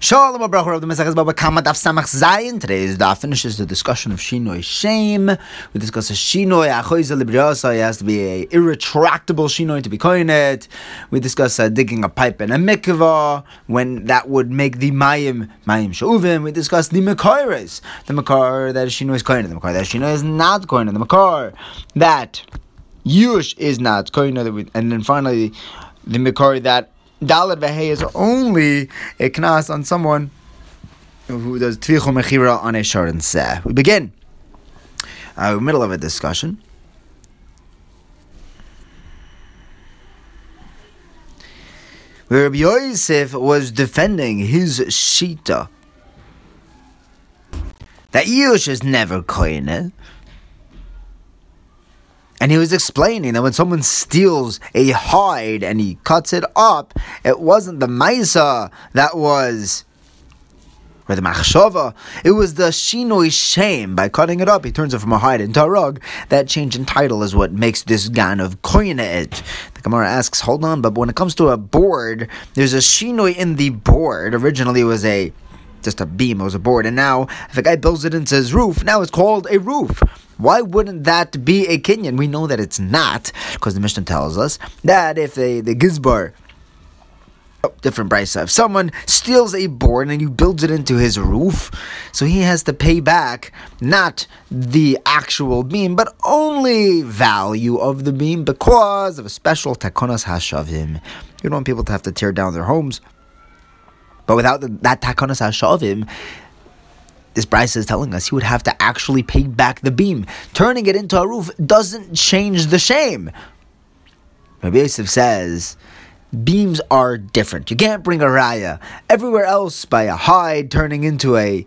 Shalom Abrachor of the Mesachas Baba Kama Daf Samach Zayin. Today's daf finishes the discussion of Shinoi Shame. We discuss a Shinoi Achoiza Libriasa. It has to be a irretractable Shinoi to be koinet. We discuss uh, digging a pipe in a mikvah when that would make the Mayim Mayim Shuvim. We discuss the Makaires. The Makar that Shinoi is koinet. The Makar that Shinoi is not koinet. The Makar that Yush is not koinet. And then finally the Makar that Dalit Vehe is only a knas on someone who does Tvichu Mechira on a Sharon Seh. We begin. Uh, middle of a discussion. Where Rabbi Yosef was defending his Shita. That Yush is never koine. And he was explaining that when someone steals a hide and he cuts it up, it wasn't the Maisa that was, or the Machshava, it was the Shinoi shame. By cutting it up, he turns it from a hide into a rug. That change in title is what makes this gan of koine The Gemara asks, hold on, but when it comes to a board, there's a Shinoi in the board. Originally, it was a just a beam, it was a board, and now if a guy builds it into his roof, now it's called a roof. Why wouldn't that be a kinyan? We know that it's not, because the Mishnah tells us that if the, the gizbar Oh, different price. If someone steals a board and he builds it into his roof, so he has to pay back not the actual beam, but only value of the beam because of a special takonas hashavim. You don't want people to have to tear down their homes. But without the, that takonas hashavim, this Brisa is telling us he would have to actually pay back the beam. Turning it into a roof doesn't change the shame. Rabbi Yosef says beams are different. You can't bring a raya everywhere else by a hide turning into a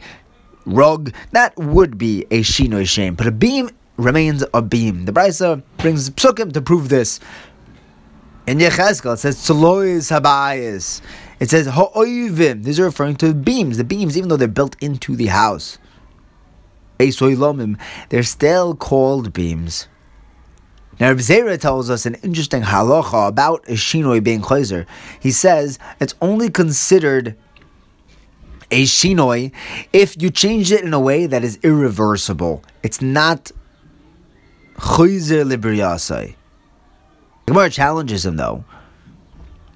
rug. That would be a shinoi shame, but a beam remains a beam. The Brisa brings psukim to prove this. In Yechezkel, it says tzlois habayis. It says ha'oivim. These are referring to beams. The beams, even though they're built into the house, they're still called beams. Now, Reb Zera tells us an interesting halacha about a shinoi being chayzer. He says it's only considered a shinoi if you change it in a way that is irreversible. It's not chayzer libriyasai. Gemara challenges him though.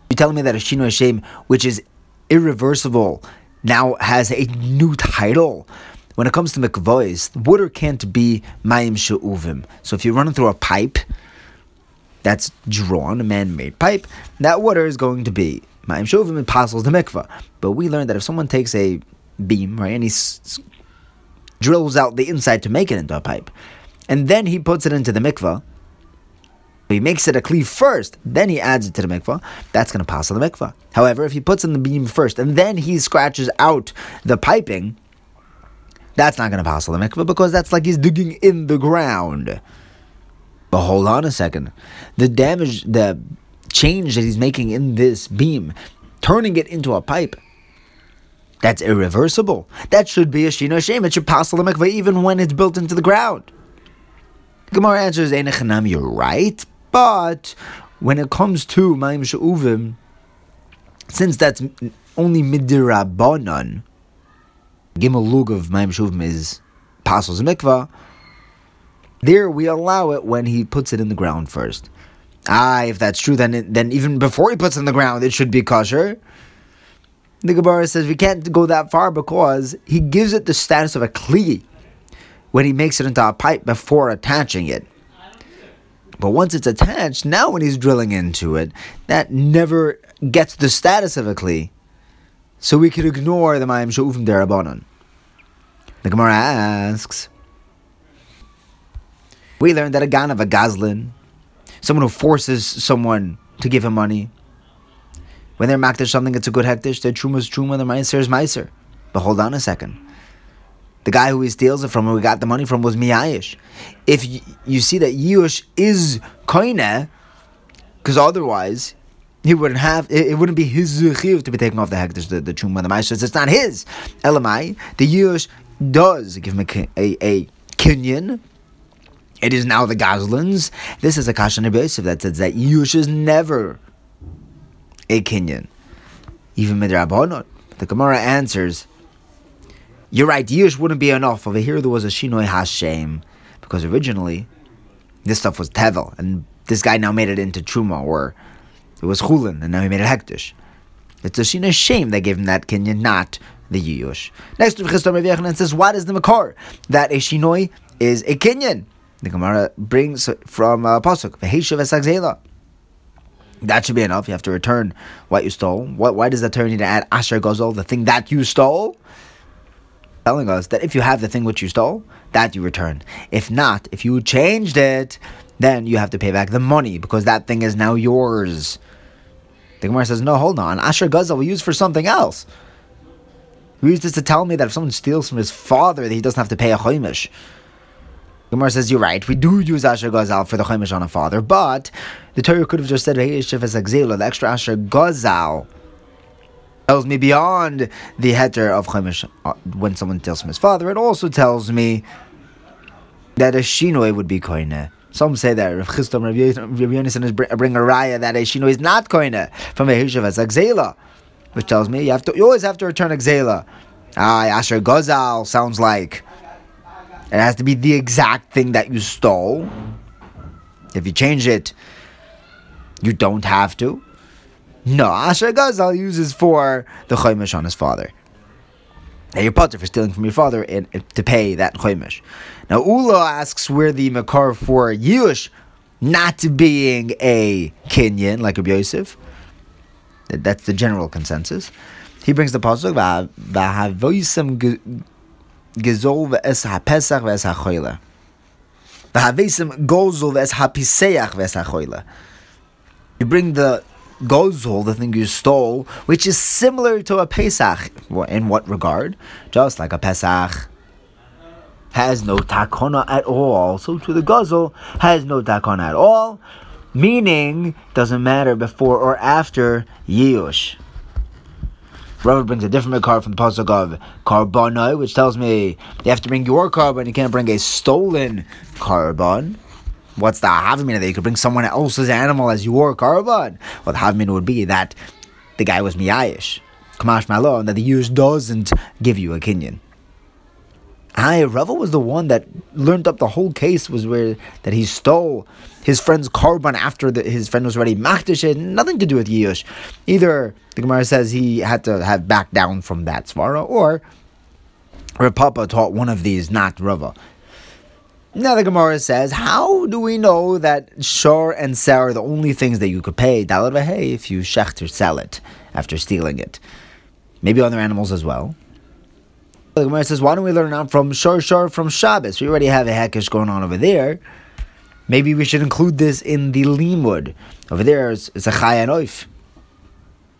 You're telling me that a shinoi shame, which is irreversible, now has a new title. When it comes to mikvois, water can't be mayim she'uvim. So if you're running through a pipe that's drawn, a man-made pipe, that water is going to be mayim she'uvim and passes the mikvah. But we learned that if someone takes a beam, right, and he s- drills out the inside to make it into a pipe, and then he puts it into the mikvah, he makes it a cleave first, then he adds it to the mikvah, that's going to pass on the mikvah. However, if he puts in the beam first and then he scratches out the piping, that's not going to pass on the mikvah because that's like he's digging in the ground. But hold on a second. The damage, the change that he's making in this beam, turning it into a pipe, that's irreversible. That should be a shino shame. It should pass on the mikvah even when it's built into the ground. Gemara answers, Einechanam, you're right, but when it comes to Maim She'uvim, since that's only midirabanan, Gimel Lug of Maim She'uvim is Pasos Mikvah, there we allow it when he puts it in the ground first. Ah, if that's true, then it, then even before he puts it in the ground, it should be kosher. The Gemara says we can't go that far because he gives it the status of a kli when he makes it into a pipe before attaching it. But once it's attached, now when he's drilling into it, that never gets the status of a kli. So we could ignore the Mayim Sha'ufim Derabanan. The Gemara asks, we learned that a gan of a gazlin, someone who forces someone to give him money, when they're makdish something, it's a good hektish, their truma is truma, their meiser is meiser. But hold on a second. The guy who he steals it from, who he got the money from, was Miyayish. If you, you see that Yush is koine, because otherwise he wouldn't have. It, it, wouldn't be his zuchiv to be taken off the hektish, the the truma, the meiser. It's not his. Elamai, the Yush does give him a a, a. It is now the Goslins. This is a Kashan that says that Yush is never a kinyan, even midrabanon. The Gemara answers, Right, Yush wouldn't be enough. Over here there was a Shinoi Hashem. Because originally, this stuff was Tevel, and this guy now made it into Truma, or it was Chulin, and now he made it Hektish. It's a Shinoi shame that gave him that Kenyan, not the Yush. Next to Chistom Yechanan says, What is the Makar? That a Shinoi is a Kenyan. The Gemara brings from uh, Pasuk, Veheshav Esagzela. That should be enough. You have to return what you stole. What, why does the Torah need to add Asher Gozol, the thing that you stole? Telling us that if you have the thing which you stole, that you return. If not, if you changed it, then you have to pay back the money because that thing is now yours. The Gemara says, no, hold on. Asher Gozel we use for something else. We used this to tell me that if someone steals from his father, that he doesn't have to pay a choimish. Gemara says, You're right, we do use Asher Gazal for the Chaimish on a father, but the Torah could have just said, Hey, the extra Asher Gazal tells me beyond the heter of Chaimish uh, when someone tells from his father. It also tells me that a Shinoi would be Koine. Some say that Rav Chistom, Rav Yonason bring a raya that a Shinoi is not Koine from a Hishav as Exela, which tells me you have to you always have to return Exela. Ah, Asher Gazal sounds like it has to be the exact thing that you stole. If you change it, you don't have to. No, Asher Gazal uses for the Chaimish on his father. Now you're potter for stealing from your father and, to pay that Chaimish. Now Ula asks where the Makar for Yush not being a Kenyan like a Yosef. That's the general consensus. He brings the pasuk gezol ve'es ha'pesach ve'es ha'choyle. V'havesim gozol ve'es ha'piseach ve'es ha'choyle. You bring the gozol, the thing you stole, which is similar to a Pesach. In what regard? Just like a Pesach has no takona at all, so to the gozol has no takona at all, meaning doesn't matter before or after Yush. Rav brings a different card from the pasuk of Karbonai, which tells me you have to bring your korban. You can't bring a stolen korban. What's the havamina that you could bring someone else's animal as your korban? Well, the havamina would be that the guy was miyayish, kamash malo, and that the use doesn't give you a kinyan. I Rava was the one that learned up the whole case was where that he stole his friend's korban after the, his friend was already machdish. Had nothing to do with Yush. Either the Gemara says he had to have backed down from that svara, or Rav Papa taught one of these, not Rava. Now the Gemara says, how do we know that shor and sar are the only things that you could pay dalad hey if you shechter sell it after stealing it? Maybe other animals as well. The Gemara says, why don't we learn out from Shor Shor from Shabbos? We already have a Hekesh going on over there. Maybe we should include this in the Limud. Over there, it's, a Chayan Oif.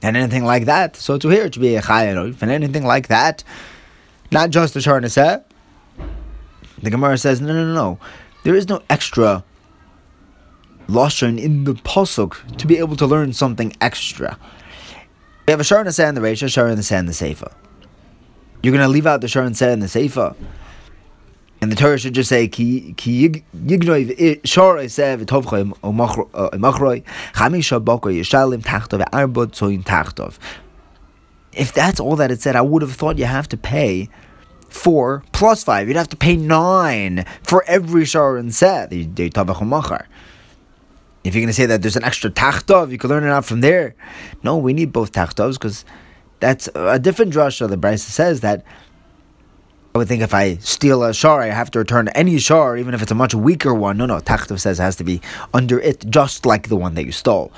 And anything like that. So to here, it should be a Chayan Oif. And anything like that, not just a Shor Neseh. The Gemara says, no, no, no, no. There is no extra Lashon in the Pasuk to be able to learn something extra. We have a Shor Neseh in the Reisha, Shor Neseh in the Sefer. You're going to leave out the Shar and in the Seifa. And the Torah should just say ki o chamisha yishalim tachtov arbot tachtov. If that's all that it said, I would have thought you have to pay four plus five. You'd have to pay nine for every shor and set. If you're going to say that there's an extra tachtov, you can learn it out from there. No, we need both tachtovs because that's a different drasha. The Brisa says that I would think if I steal a shar, I have to return any shar, even if it's a much weaker one. No, no, Tachtav says it has to be under it, just like the one that you stole.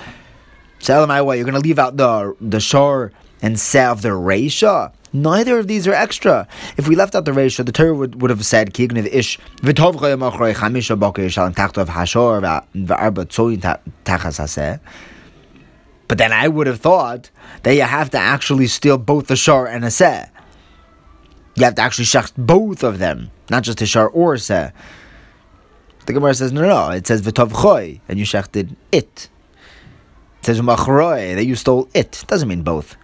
So, what you're going to leave out the the shar and of the reisha. Neither of these are extra. If we left out the reisha, the Torah would, would have said kigniv ish v'tov chamisha boker yishalim tachtav hashor v'arba tzoyin tachas haseh. But then I would have thought that you have to actually steal both the shar and a seh. You have to actually shecht both of them, not just a shar or a seh. The Gemara says, no, no, it says v'tov choy, and you shechted it. It says machroi, that you stole it. Doesn't mean both.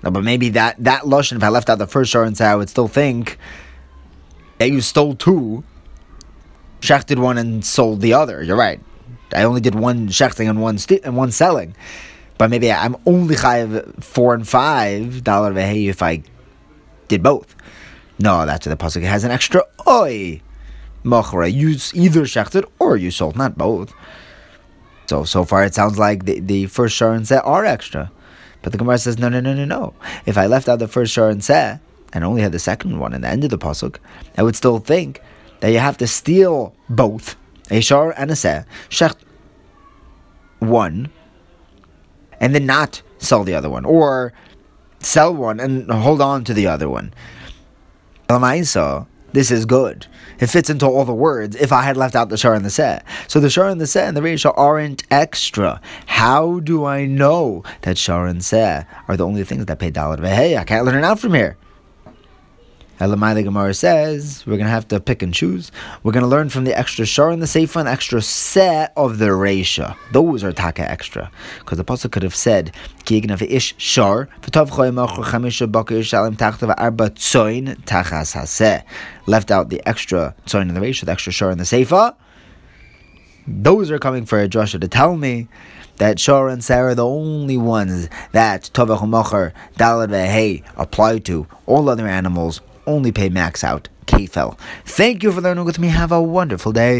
But maybe that, that lashon, if I left out the first shar and seh, I would still think that you stole two, shechted one and sold the other. You're right. I only did one shechting and one and one selling. but maybe I'm only chayiv four and five dollar vehe if I did both. No, that's why the pasuk has an extra oi. Machra, you either shechted or you sold, not both. So so far it sounds like the, the first shar and seh are extra. But the Gemara says no no no no no. If I left out the first shar and seh and only had the second one in the end of the pasuk, I would still think that you have to steal both a shar and a seh, shecht one, and then not sell the other one, or sell one and hold on to the other one. This is good. It fits into all the words if I had left out the shar and the set. So the shar and the set and the reisha aren't extra. How do I know that shar and set are the only things that pay dollar? Hey, I can't learn it out from here. Elamai the Gemara says we're gonna have to pick and choose. We're gonna learn from the extra shar and the seifa and extra set of the reisha. Those are taka extra because the pasuk could have said kignav ish shar v'tav chamisha bakir shalim tachta arba tzoin tachas haseh. Left out the extra tzoin in the reisha, the extra shar in the seifa. Those are coming for a drasha to tell me that Shor and Sarah are the only ones that Tovach Machar, Dalad Hey apply to. All other animals only pay max out Kfel. Thank you for learning with me. Have a wonderful day.